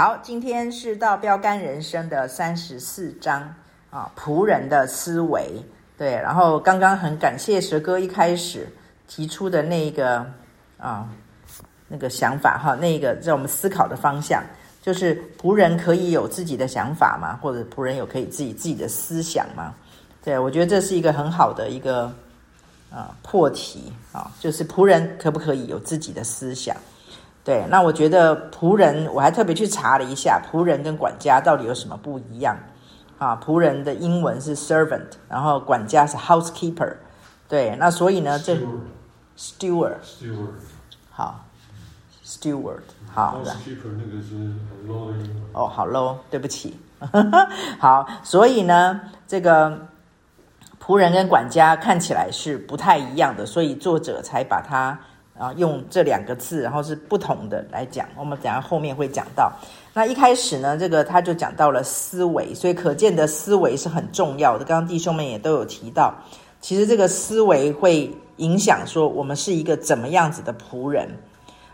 好，今天是到标杆人生的三十四章啊，仆人的思维。对，然后刚刚很感谢蛇哥一开始提出的那个啊那个想法哈，那个在我们思考的方向，就是仆人可以有自己的想法吗？或者仆人有可以自己自己的思想吗？对，我觉得这是一个很好的一个啊破题啊，就是仆人可不可以有自己的思想？对，那我觉得仆人，我还特别去查了一下，仆人跟管家到底有什么不一样？啊，仆人的英文是 servant，然后管家是 housekeeper。对，那所以呢，这 steward，steward，好，steward，好，housekeeper 那个是 low 的英文。哦，好 low，对不起。好，所以呢，这个仆人跟管家看起来是不太一样的，所以作者才把它。啊，用这两个字，然后是不同的来讲。我们等下后面会讲到。那一开始呢，这个他就讲到了思维，所以可见的思维是很重要的。刚刚弟兄们也都有提到，其实这个思维会影响说我们是一个怎么样子的仆人。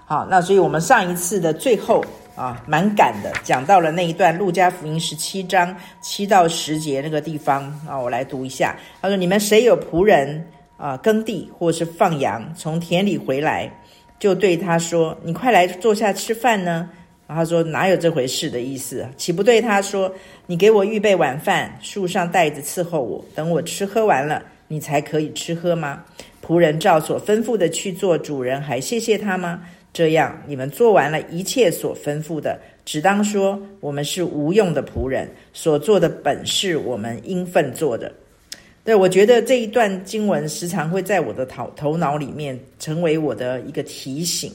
好，那所以我们上一次的最后啊，蛮赶的，讲到了那一段路加福音十七章七到十节那个地方啊，我来读一下。他说：“你们谁有仆人？”啊，耕地或是放羊，从田里回来，就对他说：“你快来坐下吃饭呢。”然后他说：“哪有这回事的意思？岂不对他说：‘你给我预备晚饭，树上带子伺候我，等我吃喝完了，你才可以吃喝吗？’仆人照所吩咐的去做，主人还谢谢他吗？这样，你们做完了一切所吩咐的，只当说：我们是无用的仆人，所做的本是我们应分做的。”对，我觉得这一段经文时常会在我的头头脑里面成为我的一个提醒。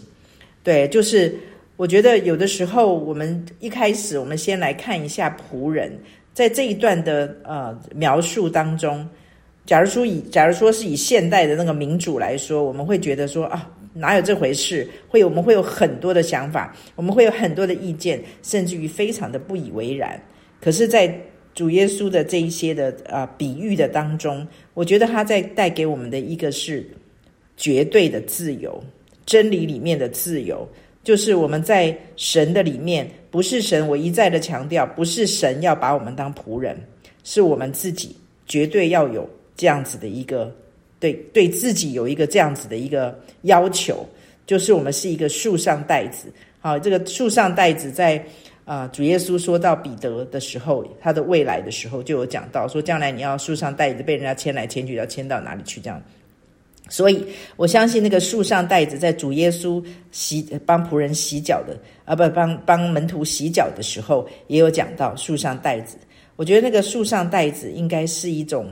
对，就是我觉得有的时候，我们一开始，我们先来看一下仆人，在这一段的呃描述当中，假如说以假如说是以现代的那个民主来说，我们会觉得说啊，哪有这回事？会我们会有很多的想法，我们会有很多的意见，甚至于非常的不以为然。可是，在主耶稣的这一些的啊、比喻的当中，我觉得他在带给我们的一个是绝对的自由，真理里面的自由，就是我们在神的里面，不是神，我一再的强调，不是神要把我们当仆人，是我们自己绝对要有这样子的一个对对自己有一个这样子的一个要求，就是我们是一个树上带子，好，这个树上带子在。啊，主耶稣说到彼得的时候，他的未来的时候，就有讲到说，将来你要束上带子，被人家牵来牵去，要牵到哪里去？这样，所以我相信那个束上带子，在主耶稣洗帮仆人洗脚的啊，不帮帮门徒洗脚的时候，也有讲到束上带子。我觉得那个束上带子应该是一种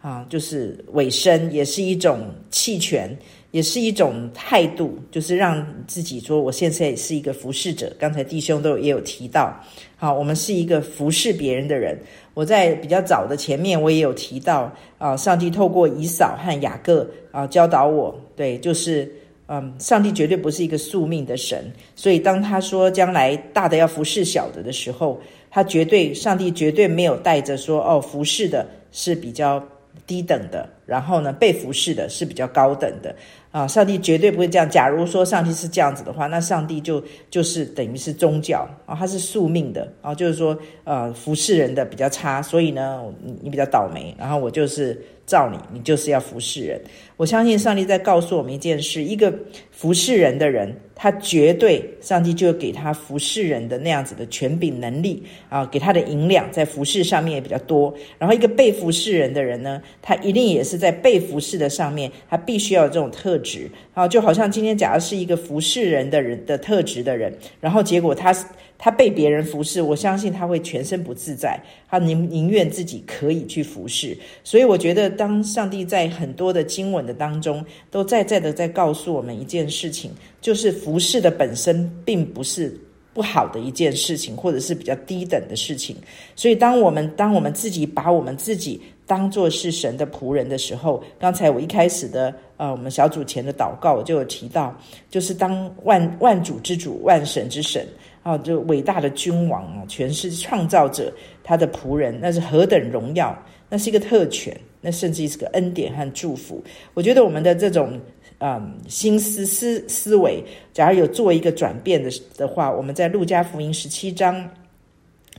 啊，就是委身，也是一种弃权。也是一种态度，就是让自己说，我现在是一个服侍者。刚才弟兄都也有提到，好，我们是一个服侍别人的人。我在比较早的前面，我也有提到啊，上帝透过以扫和雅各啊教导我，对，就是嗯，上帝绝对不是一个宿命的神，所以当他说将来大的要服侍小的的时候，他绝对，上帝绝对没有带着说哦，服侍的是比较低等的，然后呢，被服侍的是比较高等的。啊，上帝绝对不会这样。假如说上帝是这样子的话，那上帝就就是等于是宗教啊，他是宿命的啊，就是说呃，服侍人的比较差，所以呢，你你比较倒霉，然后我就是。照你，你就是要服侍人。我相信上帝在告诉我们一件事：一个服侍人的人，他绝对上帝就给他服侍人的那样子的权柄能力啊，给他的银两在服侍上面也比较多。然后，一个被服侍人的人呢，他一定也是在被服侍的上面，他必须要有这种特质啊。就好像今天，假如是一个服侍人的人的特质的人，然后结果他他被别人服侍，我相信他会全身不自在，他宁宁愿自己可以去服侍。所以，我觉得。当上帝在很多的经文的当中，都在在的在告诉我们一件事情，就是服侍的本身并不是不好的一件事情，或者是比较低等的事情。所以，当我们当我们自己把我们自己当作是神的仆人的时候，刚才我一开始的呃，我们小组前的祷告我就有提到，就是当万万主之主、万神之神啊，就伟大的君王啊，全是创造者，他的仆人，那是何等荣耀！那是一个特权，那甚至是个恩典和祝福。我觉得我们的这种嗯心思思思维，假如有做一个转变的的话，我们在路加福音十七章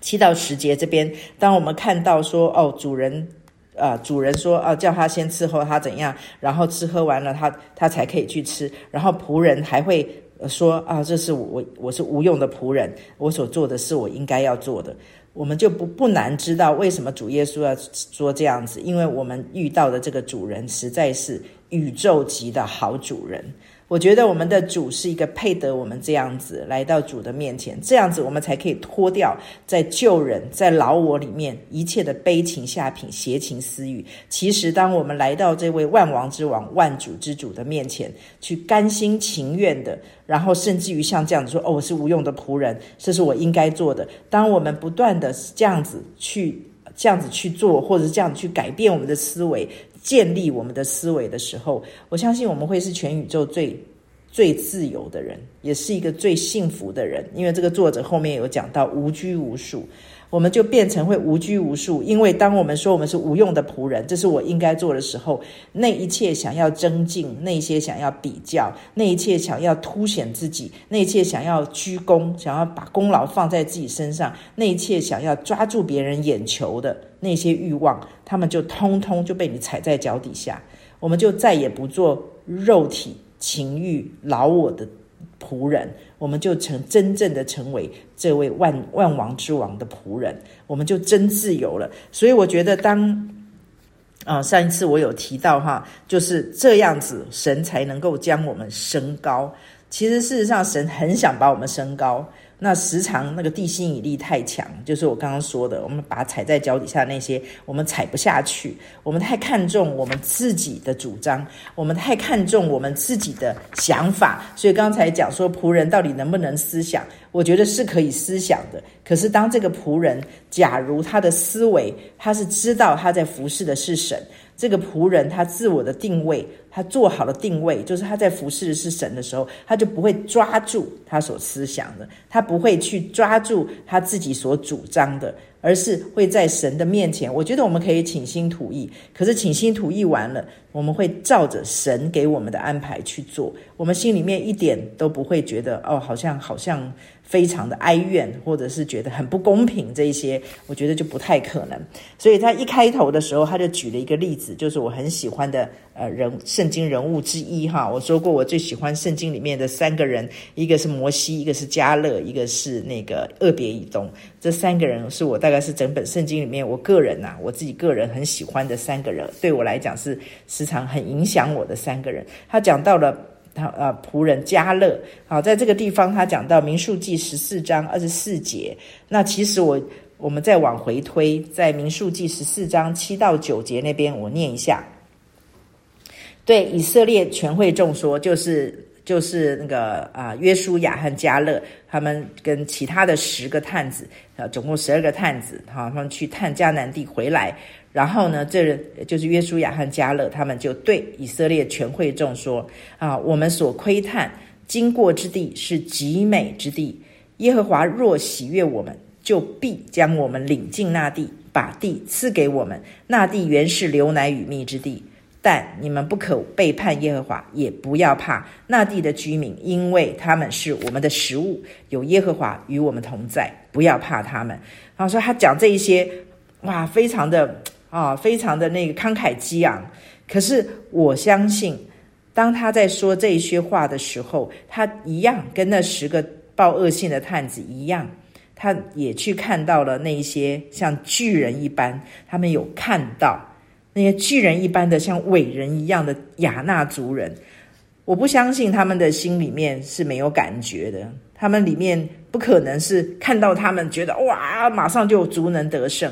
七到十节这边，当我们看到说哦，主人。啊、呃，主人说啊，叫他先伺候他怎样，然后吃喝完了，他他才可以去吃。然后仆人还会说啊，这是我我我是无用的仆人，我所做的是我应该要做的。我们就不不难知道为什么主耶稣要说这样子，因为我们遇到的这个主人实在是宇宙级的好主人。我觉得我们的主是一个配得我们这样子来到主的面前，这样子我们才可以脱掉在旧人在老我里面一切的悲情下品邪情私欲。其实，当我们来到这位万王之王、万主之主的面前，去甘心情愿的，然后甚至于像这样子说：“哦，我是无用的仆人，这是我应该做的。”当我们不断的这样子去这样子去做，或者是这样去改变我们的思维。建立我们的思维的时候，我相信我们会是全宇宙最最自由的人，也是一个最幸福的人。因为这个作者后面有讲到无拘无束，我们就变成会无拘无束。因为当我们说我们是无用的仆人，这是我应该做的时候，那一切想要增进，那些想要比较，那一切想要凸显自己，那一切想要鞠躬，想要把功劳放在自己身上，那一切想要抓住别人眼球的。那些欲望，他们就通通就被你踩在脚底下，我们就再也不做肉体情欲老我的仆人，我们就成真正的成为这位万万王之王的仆人，我们就真自由了。所以我觉得当，呃、上一次我有提到哈，就是这样子，神才能够将我们升高。其实事实上，神很想把我们升高。那时常那个地心引力太强，就是我刚刚说的，我们把它踩在脚底下那些，我们踩不下去。我们太看重我们自己的主张，我们太看重我们自己的想法。所以刚才讲说仆人到底能不能思想，我觉得是可以思想的。可是当这个仆人，假如他的思维，他是知道他在服侍的是神。这个仆人他自我的定位，他做好了定位，就是他在服侍的是神的时候，他就不会抓住他所思想的，他不会去抓住他自己所主张的，而是会在神的面前。我觉得我们可以倾心吐意，可是倾心吐意完了，我们会照着神给我们的安排去做，我们心里面一点都不会觉得哦，好像好像。非常的哀怨，或者是觉得很不公平，这一些我觉得就不太可能。所以他一开头的时候，他就举了一个例子，就是我很喜欢的呃人圣经人物之一哈。我说过，我最喜欢圣经里面的三个人，一个是摩西，一个是加勒，一个是那个厄别以东。这三个人是我大概是整本圣经里面我个人呐、我自己个人很喜欢的三个人，对我来讲是时常很影响我的三个人。他讲到了。他呃仆人加勒，好，在这个地方他讲到民数记十四章二十四节。那其实我我们再往回推，在民数记十四章七到九节那边，我念一下。对以色列全会众说，就是就是那个啊约书亚和迦勒，他们跟其他的十个探子啊，总共十二个探子，哈，他们去探迦南地回来。然后呢，这就是约书亚和迦勒，他们就对以色列全会众说：“啊，我们所窥探经过之地是极美之地。耶和华若喜悦我们，就必将我们领进那地，把地赐给我们。那地原是流奶与蜜之地。但你们不可背叛耶和华，也不要怕那地的居民，因为他们是我们的食物。有耶和华与我们同在，不要怕他们。”然后说他讲这一些，哇，非常的。啊，非常的那个慷慨激昂。可是我相信，当他在说这一些话的时候，他一样跟那十个报恶信的探子一样，他也去看到了那一些像巨人一般，他们有看到那些巨人一般的像伟人一样的亚衲族人。我不相信他们的心里面是没有感觉的，他们里面不可能是看到他们觉得哇，马上就足能得胜。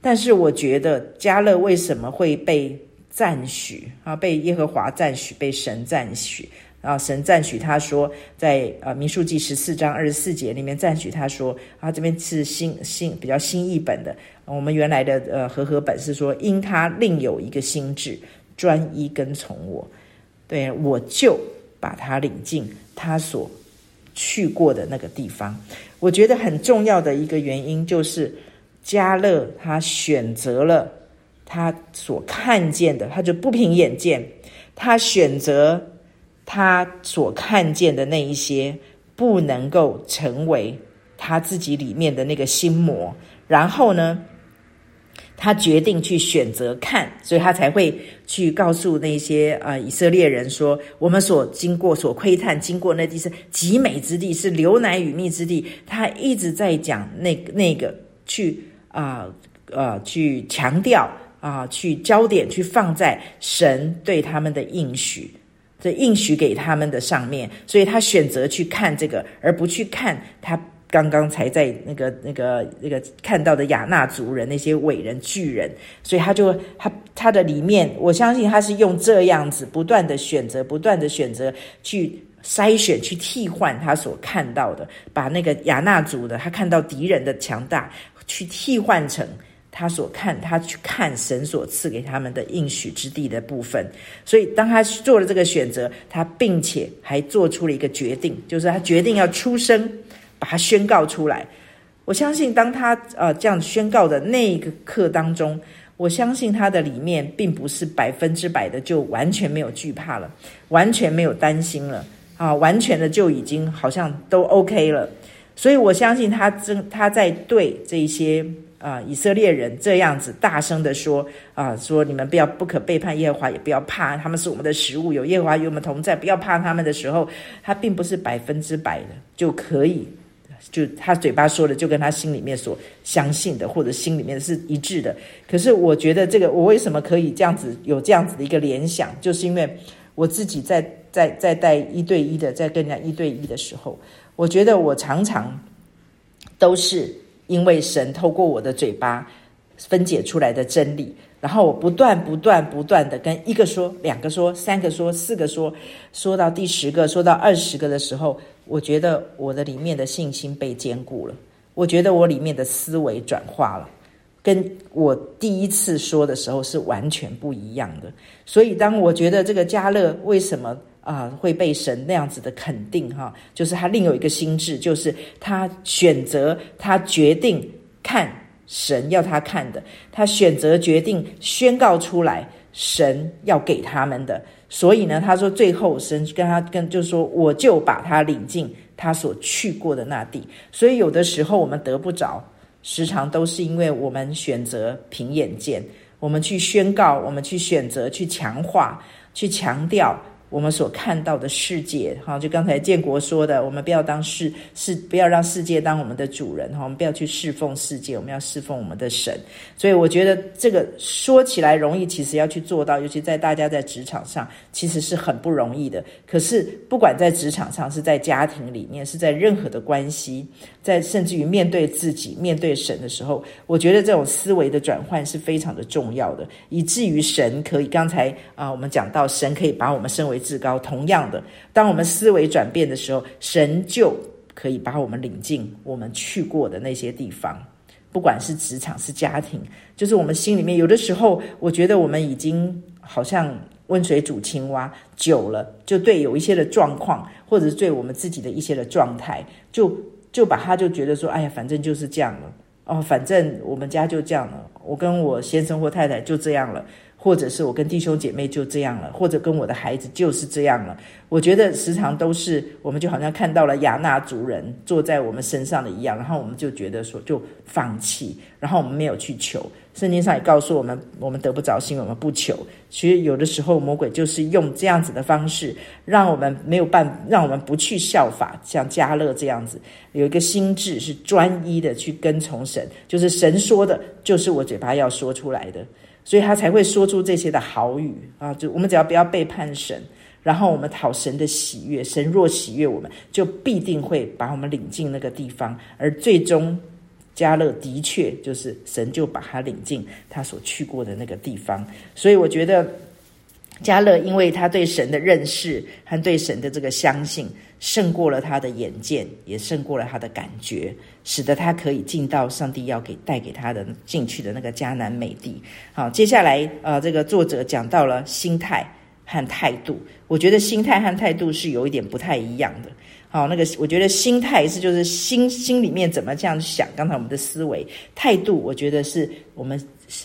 但是我觉得加勒为什么会被赞许啊？被耶和华赞许，被神赞许啊？神赞许他说，在呃民数记十四章二十四节里面赞许他说啊，这边是新新比较新译本的。我们原来的呃和合本是说，因他另有一个心智，专一跟从我，对，我就把他领进他所去过的那个地方。我觉得很重要的一个原因就是。迦勒他选择了他所看见的，他就不凭眼见，他选择他所看见的那一些不能够成为他自己里面的那个心魔，然后呢，他决定去选择看，所以他才会去告诉那些啊、以色列人说：“我们所经过、所窥探、经过那地是极美之地，是流奶与蜜之地。”他一直在讲那那个去啊呃，呃去强调啊、去焦点去放在神对他们的应许，这应许给他们的上面，所以他选择去看这个，而不去看他。刚刚才在那个、那个、那个看到的亚纳族人那些伟人巨人，所以他就他他的里面，我相信他是用这样子不断的选择、不断的选择去筛选、去替换他所看到的，把那个亚纳族的他看到敌人的强大，去替换成他所看他去看神所赐给他们的应许之地的部分。所以当他做了这个选择，他并且还做出了一个决定，就是他决定要出生。把它宣告出来，我相信当他呃这样宣告的那一个刻当中，我相信他的里面并不是百分之百的就完全没有惧怕了，完全没有担心了啊，完全的就已经好像都 OK 了。所以我相信他真他在对这些啊以色列人这样子大声的说啊，说你们不要不可背叛耶和华，也不要怕他们是我们的食物，有耶和华与我们同在，不要怕他们的时候，他并不是百分之百的就可以。就他嘴巴说的，就跟他心里面所相信的，或者心里面是一致的。可是我觉得这个，我为什么可以这样子有这样子的一个联想，就是因为我自己在在在带一对一的，在跟人家一对一的时候，我觉得我常常都是因为神透过我的嘴巴分解出来的真理，然后我不断不断不断的跟一个说、两个说、三个说、四个说，说到第十个、说到二十个的时候。我觉得我的里面的信心被坚固了，我觉得我里面的思维转化了，跟我第一次说的时候是完全不一样的。所以当我觉得这个加勒为什么啊、会被神那样子的肯定哈，就是他另有一个心智，就是他选择，他决定看神要他看的，他选择决定宣告出来神要给他们的。所以呢，他说最后神跟他跟就是说，我就把他领进他所去过的那地。所以有的时候我们得不着，时常都是因为我们选择凭眼见，我们去宣告，我们去选择，去强化，去强调。我们所看到的世界，哈，就刚才建国说的，我们不要当世世，不要让世界当我们的主人，哈，我们不要去侍奉世界，我们要侍奉我们的神。所以我觉得这个说起来容易，其实要去做到，尤其在大家在职场上，其实是很不容易的。可是不管在职场上，是在家庭里面，是在任何的关系，在甚至于面对自己、面对神的时候，我觉得这种思维的转换是非常的重要的，以至于神可以，刚才啊，我们讲到神可以把我们升为。至高，同样的，当我们思维转变的时候，神就可以把我们领进我们去过的那些地方，不管是职场是家庭，就是我们心里面有的时候，我觉得我们已经好像温水煮青蛙久了，就对有一些的状况，或者是对我们自己的一些的状态，就就把他就觉得说，哎呀，反正就是这样了，哦，反正我们家就这样了，我跟我先生或太太就这样了。或者是我跟弟兄姐妹就这样了，或者跟我的孩子就是这样了。我觉得时常都是我们就好像看到了亚纳族人坐在我们身上的一样，然后我们就觉得说就放弃，然后我们没有去求。圣经上也告诉我们，我们得不着，是因为我们不求。其实有的时候魔鬼就是用这样子的方式，让我们没有办，让我们不去效法，像加勒这样子，有一个心智是专一的去跟从神，就是神说的，就是我嘴巴要说出来的。所以他才会说出这些的好语啊！就我们只要不要背叛神，然后我们讨神的喜悦，神若喜悦我们，就必定会把我们领进那个地方。而最终，加勒的确就是神就把他领进他所去过的那个地方。所以我觉得，加勒因为他对神的认识和对神的这个相信。胜过了他的眼见，也胜过了他的感觉，使得他可以进到上帝要给带给他的进去的那个迦南美地。好，接下来呃，这个作者讲到了心态和态度，我觉得心态和态度是有一点不太一样的。好，那个我觉得心态是就是心心里面怎么这样想，刚才我们的思维态度，我觉得是我们、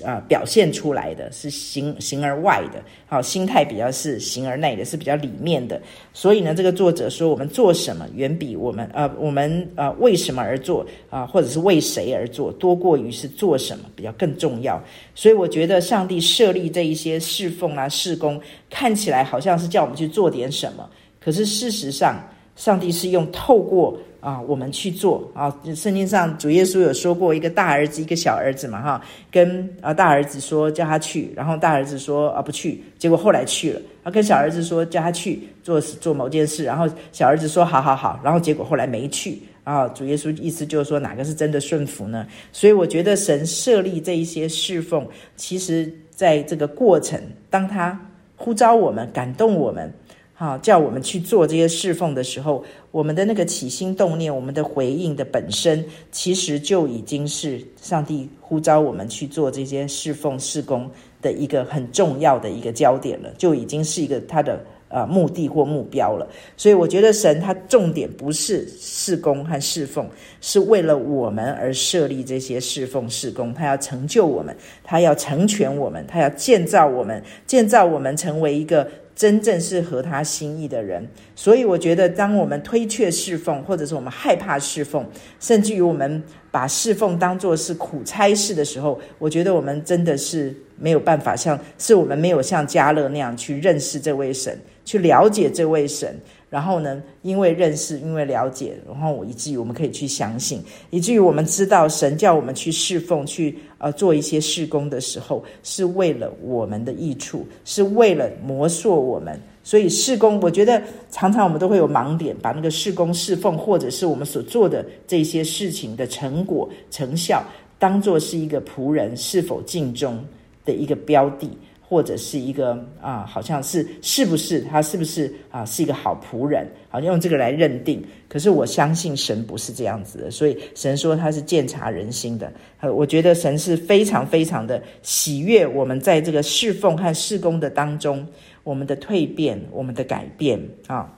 呃，表现出来的是形形而外的，好、心态比较是形而内的，是比较里面的。所以呢，这个作者说，我们做什么远比我们呃，我们呃为什么而做啊、或者是为谁而做，多过于是做什么比较更重要。所以我觉得上帝设立这一些侍奉啊、事工，看起来好像是叫我们去做点什么，可是事实上，上帝是用透过。啊，我们去做啊！圣经上主耶稣有说过，一个大儿子，一个小儿子嘛，哈，跟啊大儿子说叫他去，然后大儿子说啊不去，结果后来去了。啊，跟小儿子说叫他去做做某件事，然后小儿子说好好好，然后结果后来没去。啊，主耶稣意思就是说，哪个是真的顺服呢？所以我觉得神设立这一些侍奉，其实在这个过程，当他呼召我们，感动我们。啊，叫我们去做这些侍奉的时候，我们的那个起心动念，我们的回应的本身，其实就已经是上帝呼召我们去做这些侍奉事工的一个很重要的一个焦点了，就已经是一个他的呃目的或目标了。所以我觉得神他重点不是事工和侍奉，是为了我们而设立这些侍奉事工，他要成就我们，他要成全我们，他要建造我们，建造我们成为一个。真正是合他心意的人，所以我觉得，当我们推却侍奉，或者是我们害怕侍奉，甚至于我们把侍奉当作是苦差事的时候，我觉得我们真的是没有办法像，是我们没有像加勒那样去认识这位神，去了解这位神。然后呢，因为认识，因为了解，然后以至于我们可以去相信，以至于我们知道神叫我们去侍奉，去呃做一些事工的时候，是为了我们的益处，是为了磨塑我们。所以事工，我觉得常常我们都会有盲点，把那个事工侍奉，或者是我们所做的这些事情的成果成效，当做是一个仆人是否尽忠的一个标的。或者是一个啊，好像是是不是他是不是啊，是一个好仆人，好像用这个来认定。可是我相信神不是这样子的，所以神说他是鉴察人心的。我觉得神是非常非常的喜悦我们在这个侍奉和侍工的当中，我们的蜕变，我们的改变啊。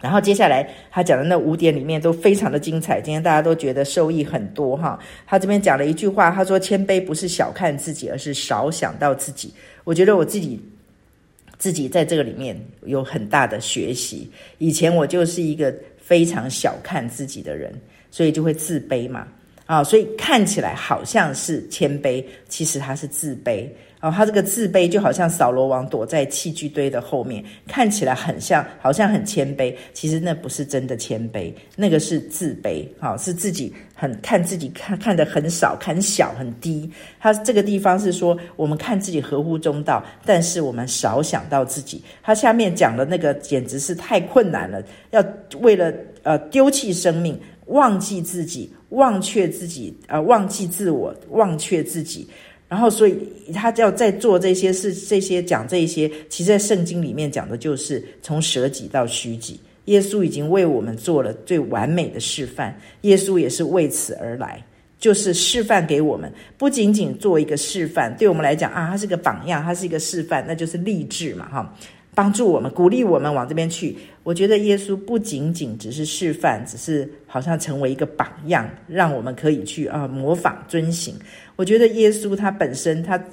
然后接下来他讲的那五点里面都非常的精彩，今天大家都觉得受益很多哈。他这边讲了一句话，他说：“谦卑不是小看自己，而是少想到自己。”我觉得我自己自己在这个里面有很大的学习。以前我就是一个非常小看自己的人，所以就会自卑嘛啊，所以看起来好像是谦卑，其实他是自卑。哦，他这个自卑就好像扫罗王躲在器具堆的后面，看起来很像，好像很谦卑，其实那不是真的谦卑，那个是自卑，好，是自己很看自己看看得很少，很小，很低。他这个地方是说，我们看自己合乎中道，但是我们少想到自己。他下面讲的那个简直是太困难了，要为了呃丢弃生命，忘记自己，忘却自己，呃，忘记自我，忘却自己。然后，所以他就要在做这些事，这些讲这些，其实在圣经里面讲的就是从舍己到虚己。耶稣已经为我们做了最完美的示范，耶稣也是为此而来，就是示范给我们，不仅仅做一个示范，对我们来讲啊，他是个榜样，他是一个示范，那就是励志嘛，哈。帮助我们，鼓励我们往这边去。我觉得耶稣不仅仅只是示范，只是好像成为一个榜样，让我们可以去啊模仿遵行。我觉得耶稣他本身，他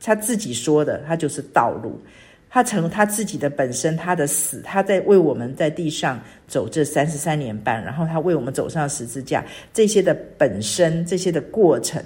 他自己说的，他就是道路。他成他自己的本身，他的死，他在为我们在地上走这三十三年半，然后他为我们走上十字架，这些的本身，这些的过程。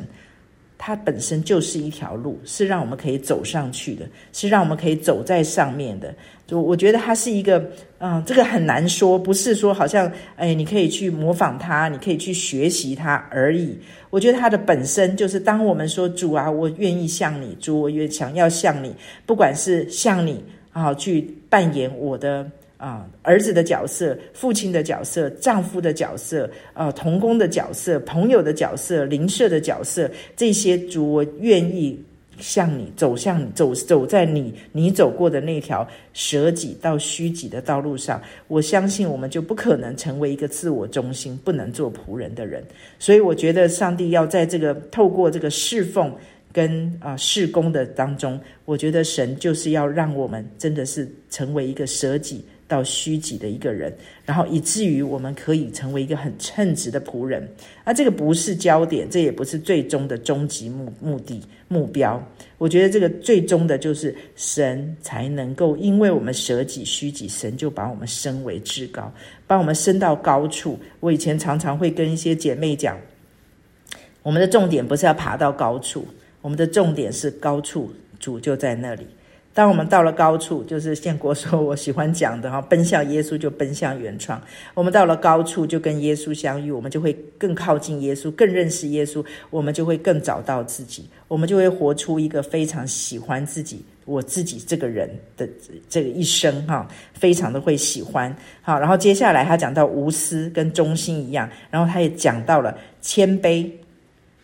它本身就是一条路，是让我们可以走上去的，是让我们可以走在上面的。就我觉得它是一个，嗯、这个很难说，不是说好像，哎，你可以去模仿它，你可以去学习它而已。我觉得它的本身就是，当我们说主啊，我愿意像你，主，我愿想要像你，不管是像你啊，去扮演我的。啊，儿子的角色，父亲的角色，丈夫的角色，啊，同工的角色，朋友的角色，邻舍的角色，这些主，我愿意向你走向你走走在你你走过的那条舍己到虚己的道路上。我相信我们就不可能成为一个自我中心、不能做仆人的人。所以，我觉得上帝要在这个透过这个侍奉跟啊事工的当中，我觉得神就是要让我们真的是成为一个舍己。到虚己的一个人，然后以至于我们可以成为一个很称职的仆人。而这个不是焦点，这也不是最终的终极目目的目标。我觉得这个最终的就是神才能够，因为我们舍己虚己，神就把我们升为至高，把我们升到高处。我以前常常会跟一些姐妹讲，我们的重点不是要爬到高处，我们的重点是高处主就在那里。当我们到了高处，就是建国说我喜欢讲的哈，奔向耶稣就奔向原创。我们到了高处就跟耶稣相遇，我们就会更靠近耶稣，更认识耶稣，我们就会更找到自己，我们就会活出一个非常喜欢自己，我自己这个人的这个一生哈，非常的会喜欢。好，然后接下来他讲到无私跟忠心一样，然后他也讲到了谦卑。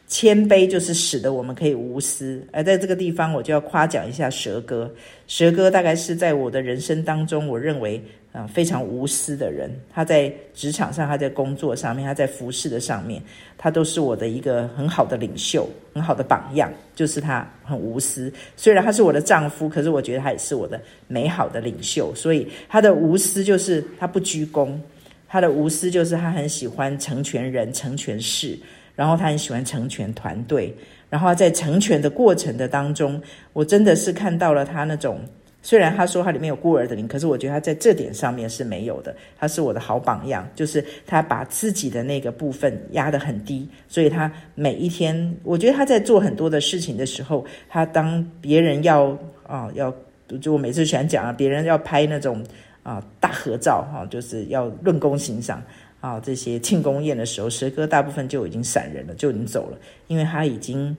谦卑就是使得我们可以无私，而在这个地方，我就要夸奖一下蛇哥。蛇哥大概是在我的人生当中，我认为啊非常无私的人。他在职场上，他在工作上面，他在服侍的上面，他都是我的一个很好的领袖，很好的榜样。就是他很无私，虽然他是我的丈夫，可是我觉得他也是我的美好的领袖。所以他的无私就是他不居功，他的无私就是他很喜欢成全人、成全事。然后他很喜欢成全团队，然后在成全的过程的当中，我真的是看到了他那种，虽然他说他里面有孤儿的灵，可是我觉得他在这点上面是没有的。他是我的好榜样，就是他把自己的那个部分压得很低，所以他每一天，我觉得他在做很多的事情的时候，他当别人要啊要，就我每次喜欢讲啊，别人要拍那种啊大合照哈，就是要论功行赏。啊，这些庆功宴的时候，蛇哥大部分就已经闪人了，就已经走了，因为他已经，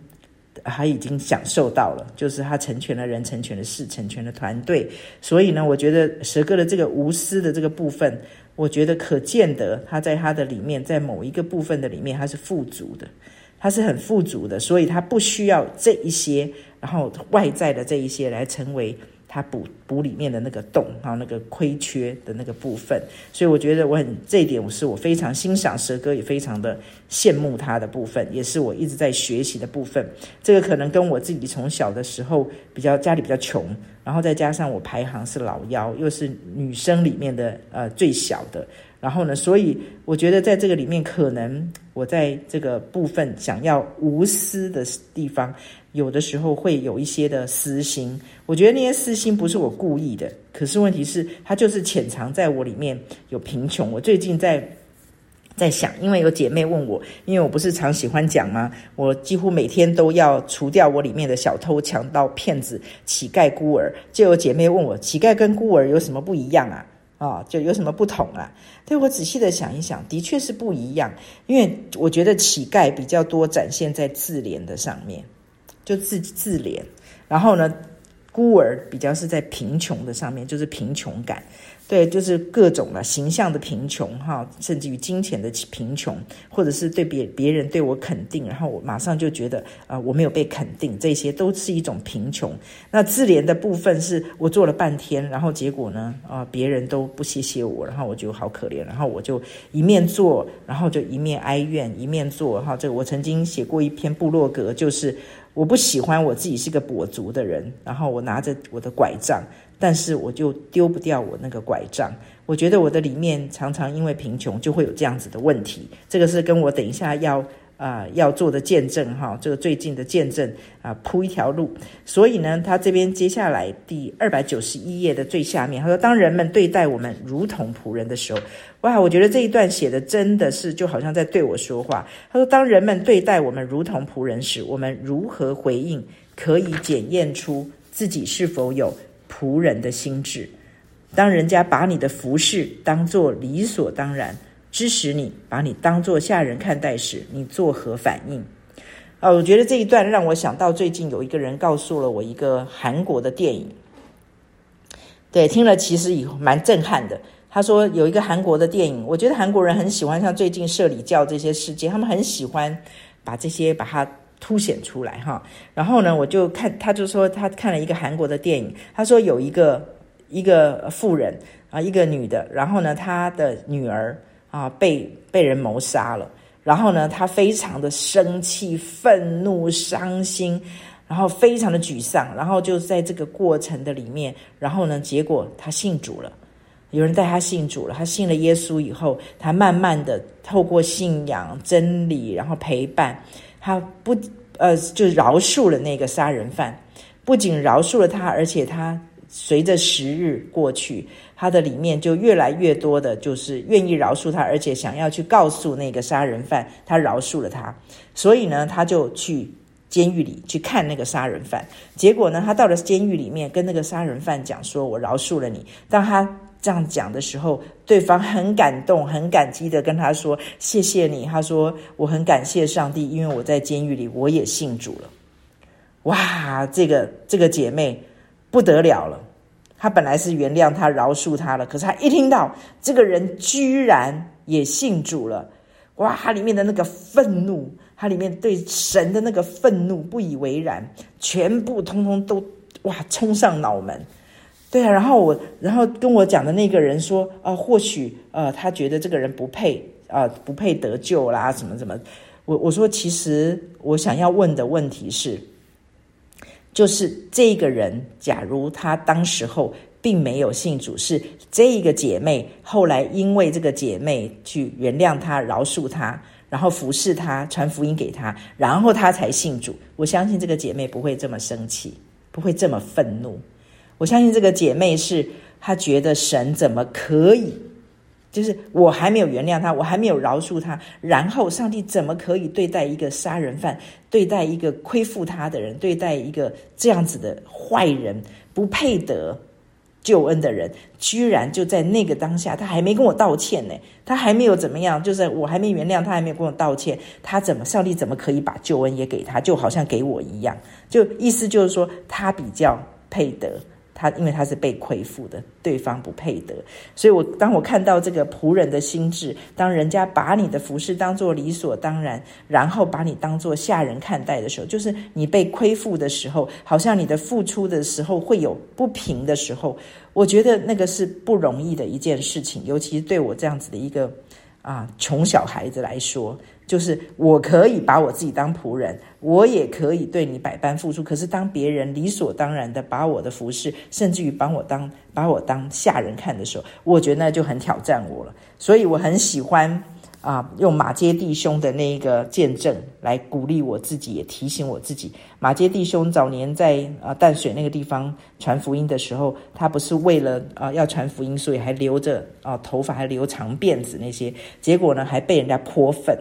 他已经享受到了，就是他成全了人，成全了事，成全了团队。所以呢，我觉得蛇哥的这个无私的这个部分，我觉得可见得他在他的里面，在某一个部分的里面，他是富足的，他是很富足的，所以他不需要这一些，然后外在的这一些来成为。他补补里面的那个洞，还有那个亏缺的那个部分，所以我觉得我很这一点，我是我非常欣赏蛇哥，也非常的羡慕他的部分，也是我一直在学习的部分。这个可能跟我自己从小的时候比较家里比较穷，然后再加上我排行是老幺，又是女生里面的呃最小的。然后呢，所以我觉得在这个里面，可能我在这个部分想要无私的地方，有的时候会有一些的私心。我觉得那些私心不是我故意的，可是问题是它就是潜藏在我里面有贫穷。我最近在在想，因为有姐妹问我，因为我不是常喜欢讲吗？我几乎每天都要除掉我里面的小偷、强盗、骗子、乞丐、孤儿。就有姐妹问我，乞丐跟孤儿有什么不一样啊？啊、就有什么不同啊？对，我仔细的想一想，的确是不一样。因为我觉得乞丐比较多展现在自怜的上面，就自自怜。然后呢，孤儿比较是在贫穷的上面，就是贫穷感。对，就是各种的形象的贫穷哈，甚至于金钱的贫穷，或者是对别别人对我肯定，然后我马上就觉得啊、我没有被肯定，这些都是一种贫穷。那自怜的部分是我做了半天，然后结果呢啊、别人都不谢谢我，然后我就好可怜，然后我就一面做，然后就一面哀怨，一面做哈。这个我曾经写过一篇部落格，就是我不喜欢我自己是个跛足的人，然后我拿着我的拐杖。但是我就丢不掉我那个拐杖，我觉得我的里面常常因为贫穷就会有这样子的问题，这个是跟我等一下要啊、要做的见证哈，这个最近的见证啊铺一条路，所以呢，他这边接下来第二百九十一页的最下面，他说：当人们对待我们如同仆人的时候，哇，我觉得这一段写的真的是就好像在对我说话。他说：当人们对待我们如同仆人时，我们如何回应，可以检验出自己是否有。仆人的心智，当人家把你的服侍当作理所当然，支持你，把你当做下人看待时，你作何反应？啊，我觉得这一段让我想到最近有一个人告诉了我一个韩国的电影，对，听了其实也蛮震撼的。他说有一个韩国的电影，我觉得韩国人很喜欢像最近社理教这些事件，他们很喜欢把这些把它。凸显出来哈，然后呢，我就看，他就说他看了一个韩国的电影，他说有一个一个妇人啊，一个女的，然后呢，她的女儿啊被被人谋杀了，然后呢，他非常的生气、愤怒、伤心，然后非常的沮丧，然后就在这个过程的里面，然后呢，结果他信主了，有人带他信主了。他信了耶稣以后，他慢慢的透过信仰、真理，然后陪伴，他不呃就饶恕了那个杀人犯。不仅饶恕了他，而且他随着时日过去，他的里面就越来越多的，就是愿意饶恕他，而且想要去告诉那个杀人犯，他饶恕了他。所以呢，他就去。监狱里去看那个杀人犯，结果呢，他到了监狱里面，跟那个杀人犯讲说：“我饶恕了你。”当他这样讲的时候，对方很感动、很感激的跟他说：“谢谢你。”他说：“我很感谢上帝，因为我在监狱里我也信主了。”哇，这个这个姐妹不得了了，他本来是原谅他、饶恕他了，可是他一听到这个人居然也信主了，哇，他里面的那个愤怒。他里面对神的那个愤怒不以为然，全部通通都哇冲上脑门，对啊，然后我然后跟我讲的那个人说啊、或许呃他觉得这个人不配啊、不配得救啦，什么什么，我我说其实我想要问的问题是，就是这个人假如他当时候并没有信主，是这个姐妹后来因为这个姐妹去原谅他、饶恕他。然后服侍他，传福音给他，然后他才信主。我相信这个姐妹不会这么生气，不会这么愤怒。我相信这个姐妹是她觉得神怎么可以，就是我还没有原谅他，我还没有饶恕他，然后上帝怎么可以对待一个杀人犯，对待一个亏负他的人，对待一个这样子的坏人，不配得。救恩的人，居然就在那个当下，他还没跟我道歉呢，他还没有怎么样，就是我还没原谅他，还没有跟我道歉，他怎么上帝怎么可以把救恩也给他，就好像给我一样，就意思就是说他比较配得。他因为他是被亏负的，对方不配得，所以我当我看到这个仆人的心智，当人家把你的服饰当作理所当然，然后把你当做下人看待的时候，就是你被亏负的时候，好像你的付出的时候会有不平的时候，我觉得那个是不容易的一件事情，尤其是对我这样子的一个啊穷小孩子来说。就是我可以把我自己当仆人，我也可以对你百般付出。可是当别人理所当然的把我的服事，甚至于把我当把我当下人看的时候，我觉得那就很挑战我了。所以我很喜欢啊，用马街弟兄的那一个见证来鼓励我自己，也提醒我自己。马街弟兄早年在啊淡水那个地方传福音的时候，他不是为了啊要传福音，所以还留着啊头发，还留长辫子那些，结果呢还被人家泼粪。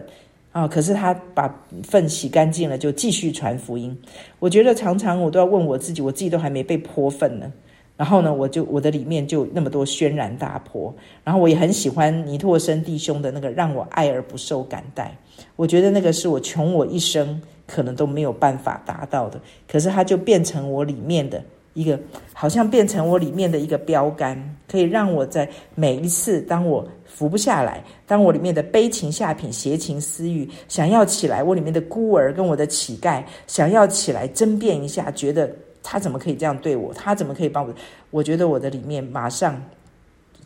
啊！可是他把粪洗干净了，就继续传福音。我觉得常常我都要问我自己，我自己都还没被泼粪呢。然后呢，我就我的里面就那么多轩然大波。然后我也很喜欢尼拓生弟兄的那个让我爱而不受感戴。我觉得那个是我穷我一生可能都没有办法达到的。可是他就变成我里面的。一个好像变成我里面的一个标杆，可以让我在每一次当我扶不下来，当我里面的悲情下品、邪情私欲想要起来，我里面的孤儿跟我的乞丐想要起来争辩一下，觉得他怎么可以这样对我？他怎么可以帮我？我觉得我的里面马上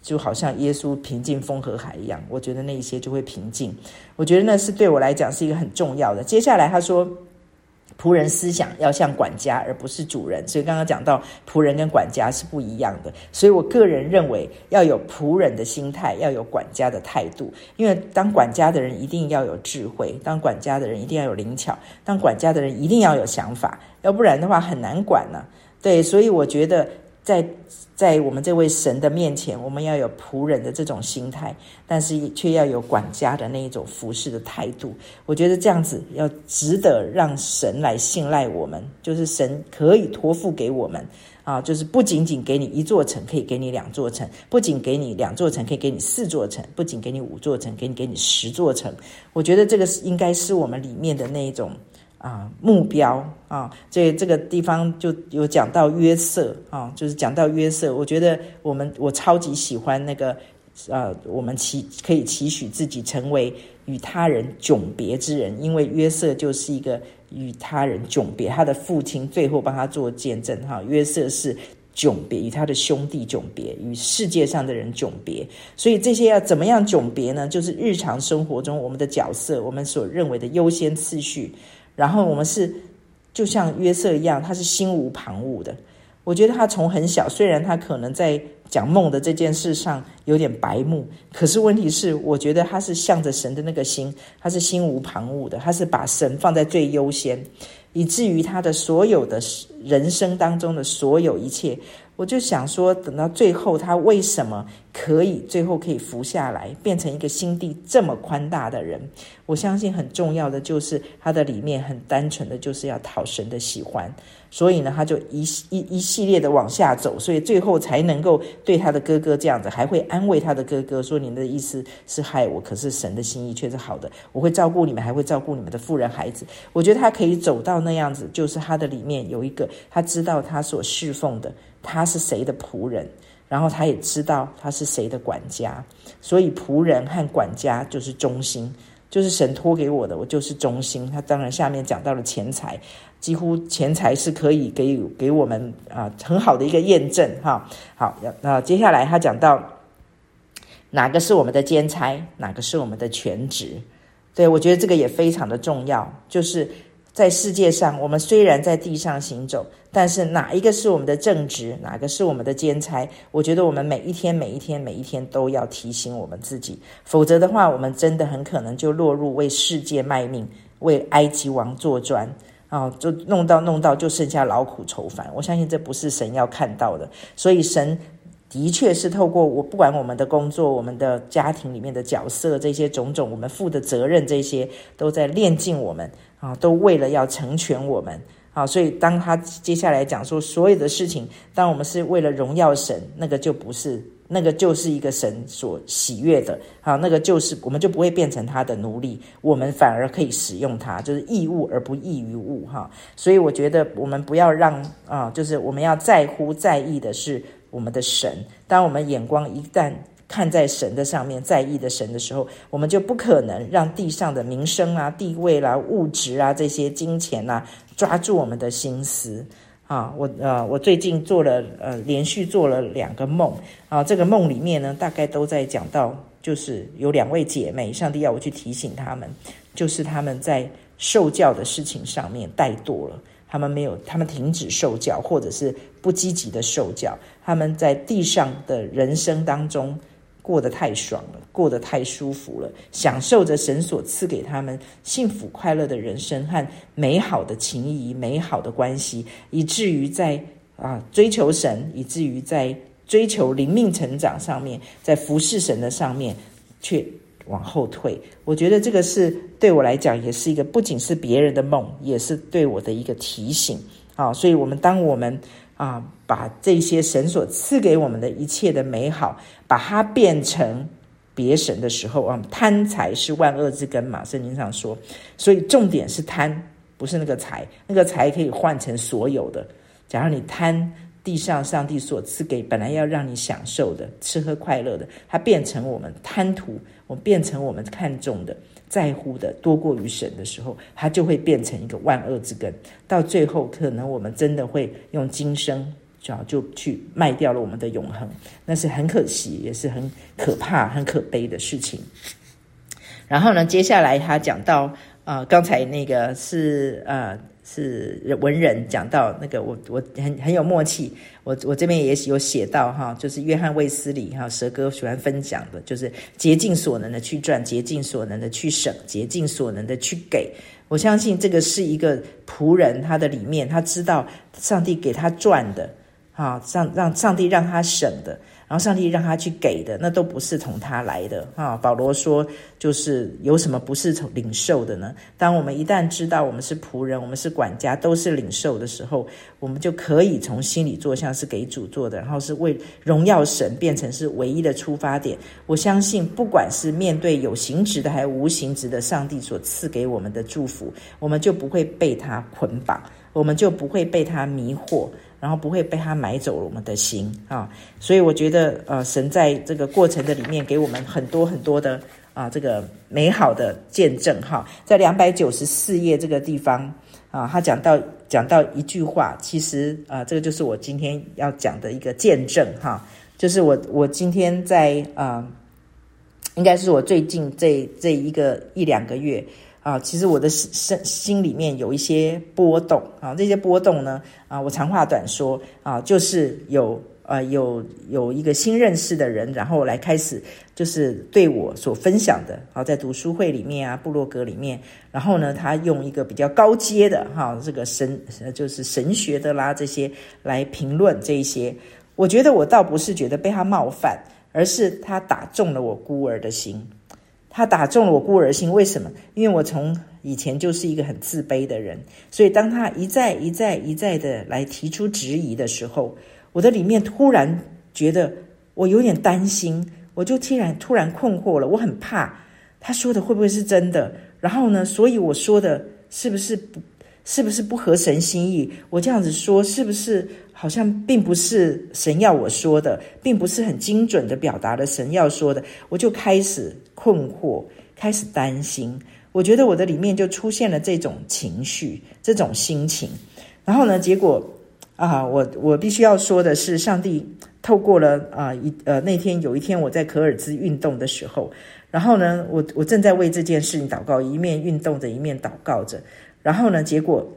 就好像耶稣平静风和海一样，我觉得那一些就会平静。我觉得那是对我来讲是一个很重要的。接下来他说。仆人思想要像管家，而不是主人。所以刚刚讲到仆人跟管家是不一样的。所以我个人认为要有仆人的心态，要有管家的态度。因为当管家的人一定要有智慧，当管家的人一定要有灵巧，当管家的人一定要有想法，要不然的话很难管呢、对，所以我觉得。在在我们这位神的面前，我们要有仆人的这种心态，但是却要有管家的那一种服侍的态度。我觉得这样子要值得让神来信赖我们，就是神可以托付给我们啊，就是不仅仅给你一座城，可以给你两座城；不仅给你两座城，可以给你四座城；不仅给你五座城，给你给你十座城。我觉得这个是应该是我们里面的那一种。啊，目标啊，这这个地方就有讲到约瑟啊，就是讲到约瑟。我觉得我们我超级喜欢那个，呃，我们期可以期许自己成为与他人迥别之人，因为约瑟就是一个与他人迥别，他的父亲最后帮他做见证哈。约瑟是迥别，与他的兄弟迥别，与世界上的人迥别。所以这些要怎么样迥别呢？就是日常生活中我们的角色，我们所认为的优先次序。然后我们是就像约瑟一样，他是心无旁骛的。我觉得他从很小，虽然他可能在讲梦的这件事上有点白目，可是问题是，我觉得他是向着神的那个心，他是心无旁骛的，他是把神放在最优先，以至于他的所有的人生当中的所有一切。我就想说，等到最后，他为什么可以最后可以服下来，变成一个心地这么宽大的人？我相信很重要的就是他的里面很单纯的就是要讨神的喜欢，所以呢，他就一一一系列的往下走，所以最后才能够对他的哥哥这样子，还会安慰他的哥哥说：“您的意思是害我，可是神的心意却是好的，我会照顾你们，还会照顾你们的妇人孩子。”我觉得他可以走到那样子，就是他的里面有一个他知道他所侍奉的。他是谁的仆人，然后他也知道他是谁的管家，所以仆人和管家就是忠心，就是神托给我的，我就是忠心。他当然下面讲到了钱财，几乎钱财是可以给给我们啊很好的一个验证哈。好，那接下来他讲到哪个是我们的兼差，哪个是我们的全职？对，我觉得这个也非常的重要，就是。在世界上，我们虽然在地上行走，但是哪一个是我们的正职，哪个是我们的兼差？我觉得我们每一天、每一天、每一天都要提醒我们自己，否则的话，我们真的很可能就落入为世界卖命、为埃及王做砖啊，就弄到弄到就剩下劳苦愁烦。我相信这不是神要看到的，所以神的确是透过我，不管我们的工作、我们的家庭里面的角色，这些种种，我们负的责任，这些都在炼尽我们。啊，都为了要成全我们啊，所以当他接下来讲说所有的事情，当我们是为了荣耀神，那个就不是，那个就是一个神所喜悦的好，那个就是我们就不会变成他的奴隶，我们反而可以使用它，就是义物而不异于物哈。所以我觉得我们不要让啊，就是我们要在乎在意的是我们的神，当我们眼光一旦。看在神的上面，在意的神的时候，我们就不可能让地上的名声啊、地位啦、物质啊这些金钱啊抓住我们的心思啊。我呃，我最近做了呃，连续做了两个梦啊。这个梦里面呢，大概都在讲到，就是有两位姐妹，上帝要我去提醒他们，就是他们在受教的事情上面怠惰了，他们没有，他们停止受教，或者是不积极的受教，他们在地上的人生当中。过得太爽了，过得太舒服了，享受着神所赐给他们幸福快乐的人生和美好的情谊、美好的关系，以至于在啊追求神，以至于在追求灵命成长上面，在服侍神的上面却往后退。我觉得这个是对我来讲，也是一个不仅是别人的梦，也是对我的一个提醒啊。所以，我们当我们。啊，把这些神所赐给我们的一切的美好，把它变成别神的时候啊，贪财是万恶之根嘛，圣经上说，所以重点是贪，不是那个财，那个财可以换成所有的。假如你贪地上上帝所赐给本来要让你享受的吃喝快乐的，它变成我们贪图，我们变成我们看重的。在乎的多过于神的时候，它就会变成一个万恶之根。到最后，可能我们真的会用今生就就去卖掉了我们的永恒，那是很可惜，也是很可怕、很可悲的事情。然后呢，接下来他讲到、呃，刚才那个是呃。是文人讲到那个我我很很有默契，我我这边也有写到哈，就是约翰卫斯理哈蛇哥喜欢分享的，就是竭尽所能的去赚，竭尽所能的去省，竭尽所能的去给。我相信这个是一个仆人，他的里面他知道上帝给他赚的，哈，让让上帝让他省的。然后上帝让他去给的，那都不是从他来的啊。保罗说，就是有什么不是从领受的呢？当我们一旦知道我们是仆人，我们是管家，都是领受的时候，我们就可以从心里做，像是给主做的，然后是为荣耀神，变成是唯一的出发点。我相信，不管是面对有形职的还是无形职的上帝所赐给我们的祝福，我们就不会被他捆绑，我们就不会被他迷惑。然后不会被他买走了我们的心啊，所以我觉得呃，神在这个过程的里面给我们很多很多的啊，这个美好的见证哈。在两百九十四页这个地方啊，他讲到讲到一句话，其实啊，这个就是我今天要讲的一个见证哈，就是我我今天在啊，应该是我最近这这一个一两个月啊，其实我的心心里面有一些波动啊，这些波动呢啊，我长话短说啊，就是有。呃，有有一个新认识的人，然后来开始就是对我所分享的啊，在读书会里面啊，部落格里面，然后呢，他用一个比较高阶的哈，这个神就是神学的啦这些来评论这一些，我觉得我倒不是觉得被他冒犯，而是他打中了我孤儿的心，他打中了我孤儿心，为什么？因为我从以前就是一个很自卑的人，所以当他一再一再一再的来提出质疑的时候。我的里面突然觉得我有点担心，我就突然突然困惑了。我很怕他说的会不会是真的？然后呢，所以我说的是不是不，是不是不合神心意？我这样子说是不是好像并不是神要我说的，并不是很精准的表达了神要说的？我就开始困惑，开始担心。我觉得我的里面就出现了这种情绪，这种心情。然后呢，结果。啊，我我必须要说的是，上帝透过了啊一呃那天有一天我在可尔兹运动的时候，然后呢，我我正在为这件事情祷告，一面运动着一面祷告着，然后呢，结果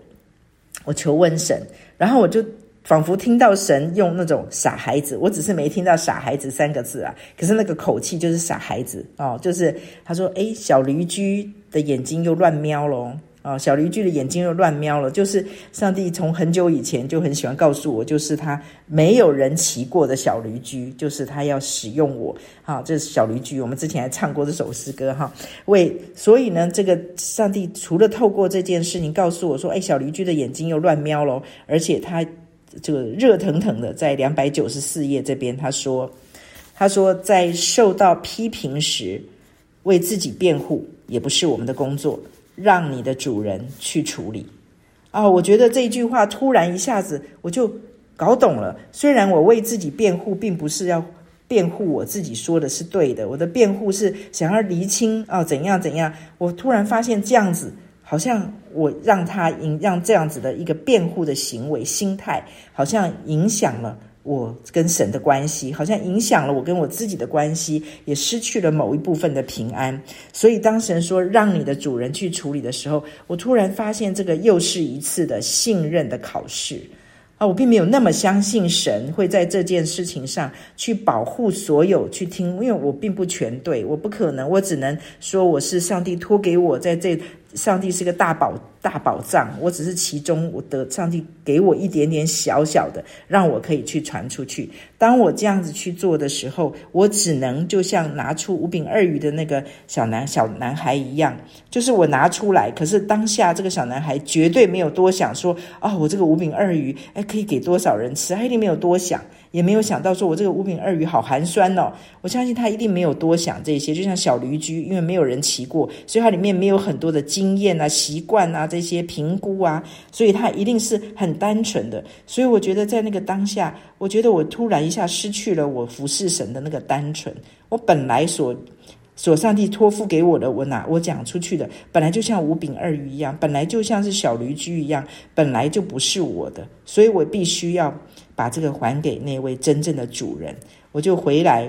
我求问神，然后我就仿佛听到神用那种傻孩子，我只是没听到傻孩子三个字啊，可是那个口气就是傻孩子哦，就是他说，诶，小驴驹的眼睛又乱瞄了。啊，小驴驹的眼睛又乱瞄了，就是上帝从很久以前就很喜欢告诉我，就是他没有人骑过的小驴驹，就是他要使用我。哈，这是小驴驹，我们之前还唱过这首诗歌哈。为所以呢，这个上帝除了透过这件事情告诉我说，哎，小驴驹的眼睛又乱瞄了，而且他这个热腾腾的在两百九十四页这边他说，他说在受到批评时，为自己辩护也不是我们的工作。让你的主人去处理啊、我觉得这句话突然一下子我就搞懂了。虽然我为自己辩护，并不是要辩护我自己说的是对的，我的辩护是想要厘清啊、怎样怎样。我突然发现这样子，好像我让他影让这样子的一个辩护的行为心态，好像影响了。我跟神的关系好像影响了我跟我自己的关系，也失去了某一部分的平安。所以当神说让你的主人去处理的时候，我突然发现这个又是一次的信任的考试啊！我并没有那么相信神会在这件事情上去保护所有去听，因为我并不全对，我不可能，我只能说我是上帝托给我在这。上帝是个大宝大宝藏，我只是其中我的上帝给我一点点小小的，让我可以去传出去。当我这样子去做的时候，我只能就像拿出五饼二鱼的那个小男小男孩一样，就是我拿出来，可是当下这个小男孩绝对没有多想说啊、哦，我这个五饼二鱼哎可以给多少人吃，他一定没有多想。也没有想到说，我这个五饼二鱼好寒酸哦。我相信他一定没有多想这些，就像小驴驹，因为没有人骑过，所以它里面没有很多的经验啊、习惯啊这些评估啊，所以他一定是很单纯的。所以我觉得在那个当下，我觉得我突然一下失去了我服侍神的那个单纯。我本来所所上帝托付给我的，我拿我讲出去的，本来就像五饼二鱼一样，本来就像是小驴驹一样，本来就不是我的，所以我必须要。把这个还给那位真正的主人，我就回来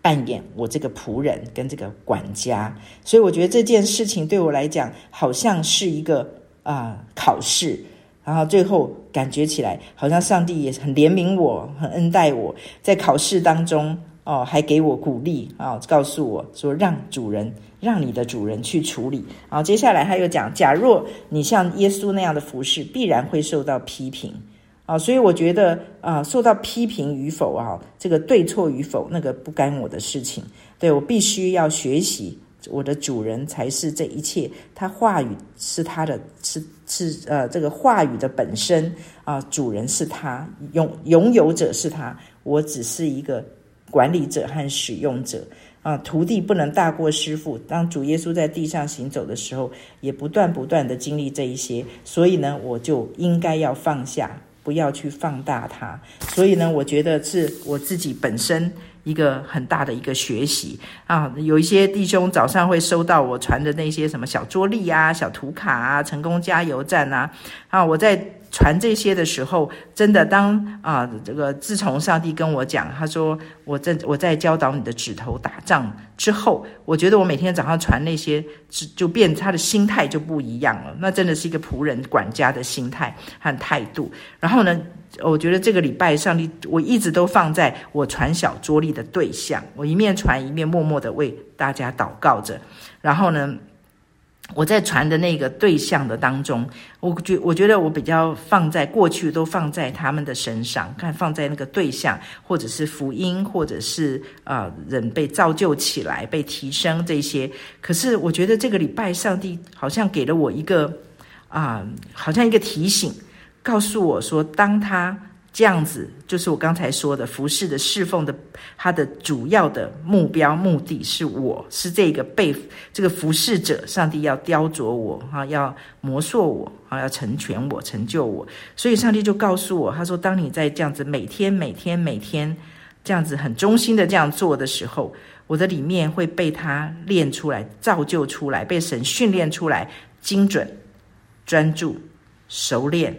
扮演我这个仆人跟这个管家。所以我觉得这件事情对我来讲，好像是一个啊、考试，然后最后感觉起来，好像上帝也很怜悯我，很恩待我，在考试当中哦，还给我鼓励啊、告诉我说，让主人，让你的主人去处理。然后接下来他又讲，假若你像耶稣那样的服侍，必然会受到批评。啊，所以我觉得啊，受到批评与否啊，这个对错与否，那个不干我的事情。对，我必须要学习，我的主人才是这一切，他话语是他的，是是呃，这个话语的本身啊，主人是他，拥拥有者是他，我只是一个管理者和使用者啊。徒弟不能大过师傅。当主耶稣在地上行走的时候，也不断不断的经历这一些，所以呢，我就应该要放下。不要去放大它，所以呢，我觉得是我自己本身一个很大的一个学习啊。有一些弟兄早上会收到我传的那些什么小桌历啊、小图卡啊、成功加油站啊，啊，我在传这些的时候，真的当啊，这个自从上帝跟我讲，他说我在我在教导你的指头打仗之后，我觉得我每天早上传那些，就就变他的心态就不一样了。那真的是一个仆人管家的心态和态度。然后呢，我觉得这个礼拜上帝我一直都放在我传小桌历的对象，我一面传一面默默的为大家祷告着。然后呢，我在传的那个对象的当中，我觉我觉得我比较放在过去都放在他们的身上，看放在那个对象，或者是福音，或者是啊、呃、人被造就起来、被提升这些。可是我觉得这个礼拜，上帝好像给了我一个啊、好像一个提醒，告诉我说，当他。这样子就是我刚才说的服侍的侍奉的，他的主要的目标目的是我是这个被这个服侍者，上帝要雕琢我哈，要磨塑我啊，要成全我，成就我。所以上帝就告诉我，他说：当你在这样子每天每天每天这样子很忠心的这样做的时候，我的里面会被他练出来、造就出来，被神训练出来，精准、专注、熟练、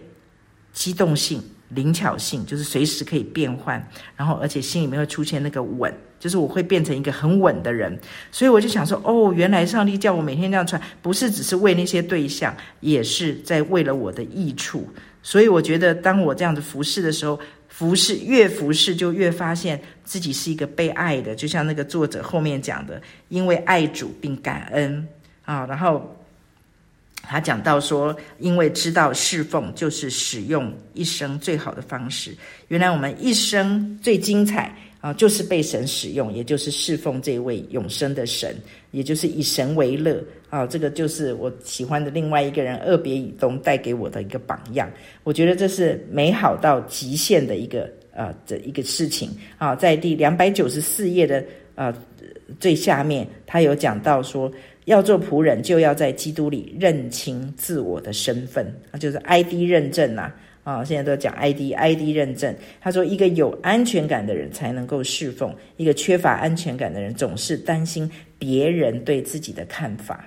机动性。灵巧性就是随时可以变换，然后而且心里面会出现那个稳，就是我会变成一个很稳的人。所以我就想说，哦，原来上帝叫我每天这样穿，不是只是为那些对象，也是在为了我的益处。所以我觉得，当我这样子服侍的时候，服侍越服侍，就越发现自己是一个被爱的。就像那个作者后面讲的，因为爱主并感恩啊，然后。他讲到说，因为知道侍奉就是使用一生最好的方式。原来我们一生最精彩啊，就是被神使用，也就是侍奉这位永生的神，也就是以神为乐啊。这个就是我喜欢的另外一个人二别以东带给我的一个榜样。我觉得这是美好到极限的一个呃这一个事情啊。在第两百九十四页的呃最下面，他有讲到说。要做仆人，就要在基督里认清自我的身份，啊，就是 ID 认证呐，啊，现在都讲 ID，ID 认证。他说，一个有安全感的人才能够侍奉，一个缺乏安全感的人总是担心别人对自己的看法，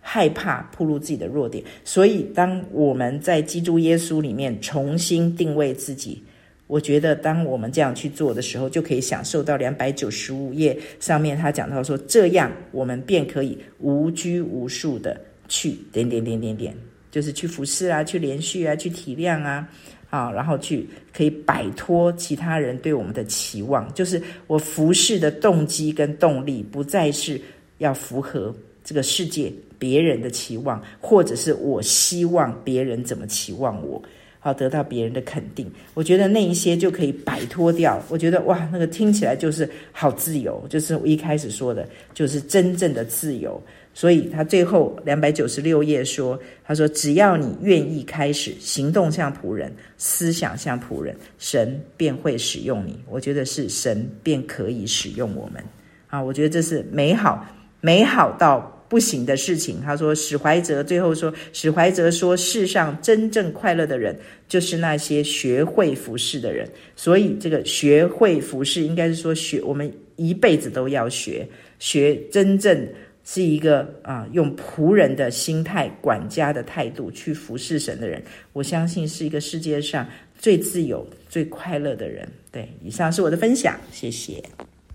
害怕暴露自己的弱点。所以，当我们在基督耶稣里面重新定位自己。我觉得，当我们这样去做的时候，就可以享受到两百九十五页上面他讲到说，这样我们便可以无拘无束的去点点点点点，就是去服侍啊，去连续啊，去体谅啊，啊，然后去可以摆脱其他人对我们的期望，就是我服侍的动机跟动力不再是要符合这个世界别人的期望，或者是我希望别人怎么期望我。好，得到别人的肯定，我觉得那一些就可以摆脱掉。我觉得哇，那个听起来就是好自由，就是我一开始说的，就是真正的自由。所以他最后两百九十六页说，他说只要你愿意开始行动像仆人，思想像仆人，神便会使用你。我觉得是神便可以使用我们。啊，我觉得这是美好，美好到。不行的事情，他说史怀哲最后说，史怀哲说，世上真正快乐的人，就是那些学会服侍的人。所以这个学会服侍，应该是说学，我们一辈子都要学，学真正是一个啊，用仆人的心态、管家的态度去服侍神的人。我相信是一个世界上最自由、最快乐的人。对，以上是我的分享，谢谢。